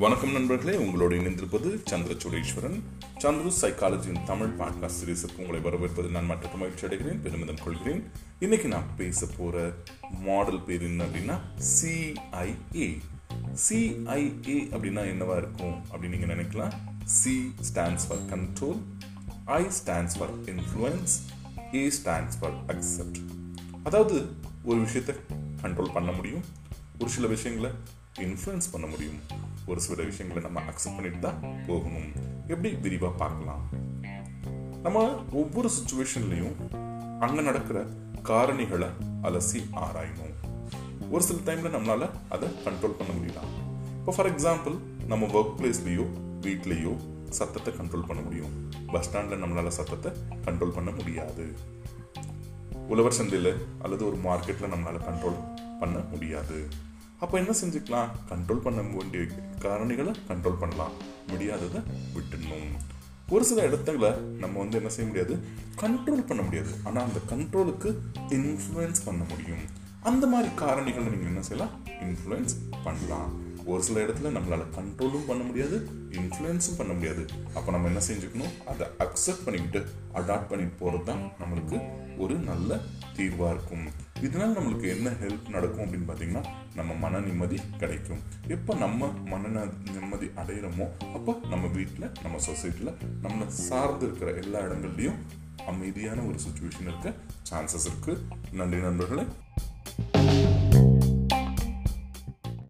வணக்கம் நண்பர்களே உங்களோடு இணைந்திருப்பது சந்திரசூடேஸ்வரன். சந்துரு சைக்காலஜியின் தமிழ் பாட்காஸ்ட் சீரீஸுக்கு உங்களை வரவேற்பது நான் மற்ற மகிழ்ச்சி அடைகிறேன் பெருமிதம் கொள்கிறேன். இன்னைக்கு நான் பேச போற மாடல் பேர் என்ன அப்படின்னா சிஐஏ சிஐஏ அப்படின்னா என்னவா இருக்கும் அப்படின்னு நீங்க நினைக்கலாம். C stands for control I stands for influence A stands for accept அதாவது ஒரு விஷயத்தை கண்ட்ரோல் பண்ண முடியும். ஒரு சில விஷயங்களை இன்ஃப்ளூயன்ஸ் பண்ண முடியும். ஒரு சில விஷயங்களை நம்ம அக்செப்ட் பண்ணிட்டு தான் போகணும். எப்படி விரிவாக பார்க்கலாம்? நம்ம ஒவ்வொரு சுச்சுவேஷன்லையும் அங்கே நடக்கிற காரணிகளை அலசி ஆராயணும். ஒரு சில டைம்ல நம்மளால அதை கண்ட்ரோல் பண்ண முடியலாம் இப்போ ஃபார் எக்ஸாம்பிள் நம்ம ஒர்க் பிளேஸ்லேயோ வீட்லேயோ சத்தத்தை கண்ட்ரோல் பண்ண முடியும். பஸ் ஸ்டாண்டில் நம்மளால சத்தத்தை கண்ட்ரோல் பண்ண முடியாது. உழவர் சந்தையில் அல்லது ஒரு மார்க்கெட்டில் நம்மளால கண்ட்ரோல் பண்ண முடியாது. அப்போ என்ன செஞ்சுக்கலாம்? கண்ட்ரோல் பண்ண வேண்டிய காரணிகளை கண்ட்ரோல் பண்ணலாம். முடியாததை விட்டுடணும். ஒரு சில இடத்துல நம்ம வந்து என்ன செய்ய முடியாது? கண்ட்ரோல் பண்ண முடியாது. ஆனால் அந்த கண்ட்ரோலுக்கு இன்ஃப்ளூயன்ஸ் பண்ண முடியும். அந்த மாதிரி காரணிகளை நீங்கள் என்ன செய்யலாம்? இன்ஃப்ளூயன்ஸ் பண்ணலாம். ஒரு சில இடத்துல நம்மளால் கண்ட்ரோலும் பண்ண முடியாது இன்ஃப்ளூயன்ஸும் பண்ண முடியாது. அப்போ நம்ம என்ன செஞ்சுக்கணும்? அதை அக்செப்ட் பண்ணிக்கிட்டு அடாப்ட் பண்ணிட்டு போகிறது தான் நம்மளுக்கு ஒரு நல்ல தீர்வாக இருக்கும். இதனால் நம்மளுக்கு என்ன ஹெல்ப் நடக்கும் அப்படின்னு பார்த்தீங்கன்னா நம்ம மன நிம்மதி கிடைக்கும். எப்போ நம்ம மன நிம்மதி அடையிறோமோ அப்போ நம்ம வீட்டில் நம்ம சொசைட்டியில் நம்மளை சார்ந்து இருக்கிற எல்லா இடங்கள்லையும் அமைதியான ஒரு சுச்சுவேஷன் இருக்க சான்சஸ் இருக்குது நன்றி நண்பர்களே.